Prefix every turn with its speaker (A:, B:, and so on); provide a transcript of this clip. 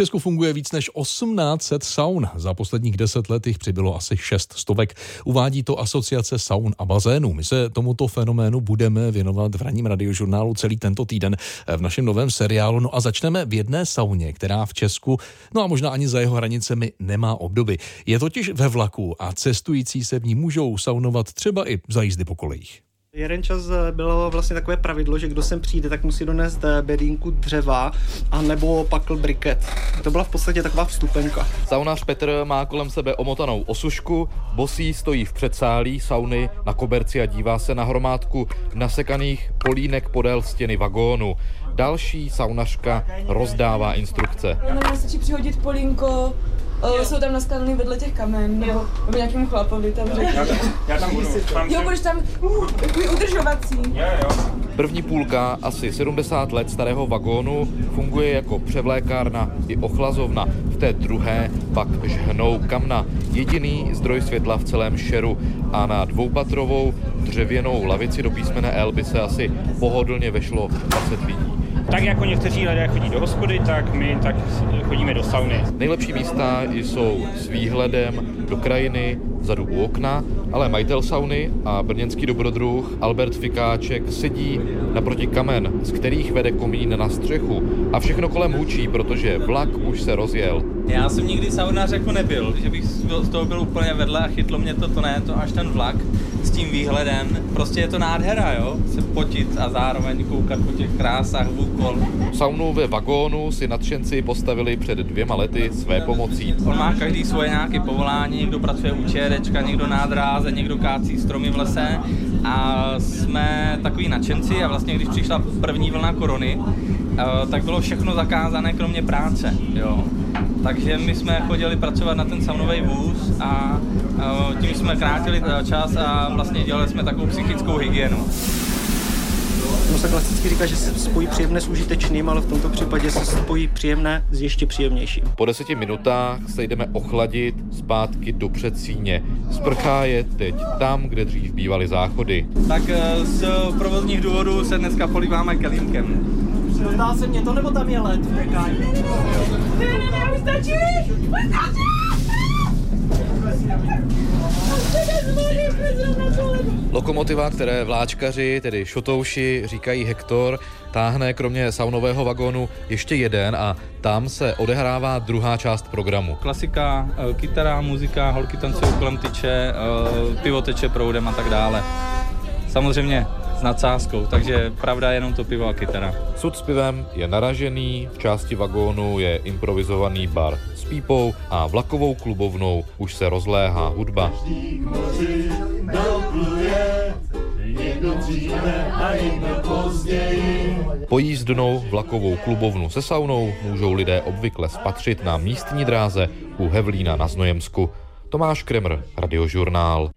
A: Česku funguje víc než 1800 saun. Za posledních deset let jich přibylo asi 6 stovek. Uvádí to asociace saun a bazénů. My se tomuto fenoménu budeme věnovat v ranním radiožurnálu celý tento týden v našem novém seriálu. No a začneme v jedné sauně, která v Česku, no a možná ani za jeho hranicemi nemá obdoby. Je totiž ve vlaku a cestující se v ní můžou saunovat třeba i za jízdy po kolejích.
B: Jeden čas eh, bylo vlastně takové pravidlo, že kdo sem přijde, tak musí donést eh, bedínku dřeva a nebo pakl briket. To byla v podstatě taková vstupenka.
C: Saunář Petr má kolem sebe omotanou osušku, bosí stojí v předsálí sauny na koberci a dívá se na hromádku nasekaných polínek podél stěny vagónu. Další saunařka rozdává instrukce.
D: No, stačí přihodit polínko, Jo. jsou tam naskladný vedle těch kamen, nebo, nebo nějakým chlapovi tam řekl. Já, já tam budu. Jo, budeš tam uh, takový udržovací. Jo, jo.
C: První půlka asi 70 let starého vagónu funguje jako převlékárna i ochlazovna. V té druhé pak žhnou kamna. Jediný zdroj světla v celém šeru a na dvoupatrovou dřevěnou lavici do písmene L by se asi pohodlně vešlo 20 lidí.
E: Tak jako někteří lidé chodí do hospody, tak my tak chodíme do sauny.
C: Nejlepší místa jsou s výhledem do krajiny, vzadu u okna, ale majitel sauny a brněnský dobrodruh Albert Fikáček sedí naproti kamen, z kterých vede komín na střechu a všechno kolem hučí, protože vlak už se rozjel.
F: Já jsem nikdy saunář jako nebyl, že bych z toho byl úplně vedle a chytlo mě to, to ne, to až ten vlak s tím výhledem. Prostě je to nádhera, jo, se potit a zároveň koukat po těch krásách vůkol.
C: Saunu ve vagónu si nadšenci postavili před dvěma lety své pomocí.
F: On má každý svoje nějaké povolání, někdo pracuje u čérečka, někdo na dráze, někdo kácí stromy v lese a jsme takový nadšenci a vlastně když přišla první vlna korony, eh, tak bylo všechno zakázané, kromě práce, jo. Takže my jsme chodili pracovat na ten saunový vůz a tím jsme krátili čas a vlastně dělali jsme takovou psychickou hygienu.
B: Ono se klasicky říká, že se spojí příjemné s užitečným, ale v tomto případě se spojí příjemné s ještě příjemnějším.
C: Po deseti minutách se jdeme ochladit zpátky do předsíně. Sprchá je teď tam, kde dřív bývaly záchody.
F: Tak eh, z provozních důvodů se dneska políváme kelímkem.
B: Zdá se mě to, nebo tam je led v Ne, ne, ne, už stačí! Už stačí!
C: Lokomotiva, které vláčkaři, tedy šotouši, říkají Hektor, táhne kromě saunového vagónu ještě jeden a tam se odehrává druhá část programu.
F: Klasika, eh, kytara, muzika, holky tancují kolem tyče, eh, pivo teče proudem a tak dále. Samozřejmě s nadsázkou, takže pravda je jenom to pivo a kytara.
C: Sud s pivem je naražený, v části vagónu je improvizovaný bar s pípou a vlakovou klubovnou už se rozléhá hudba. Pojízdnou vlakovou klubovnu se saunou můžou lidé obvykle spatřit na místní dráze u Hevlína na Znojemsku. Tomáš Kremr, Radiožurnál.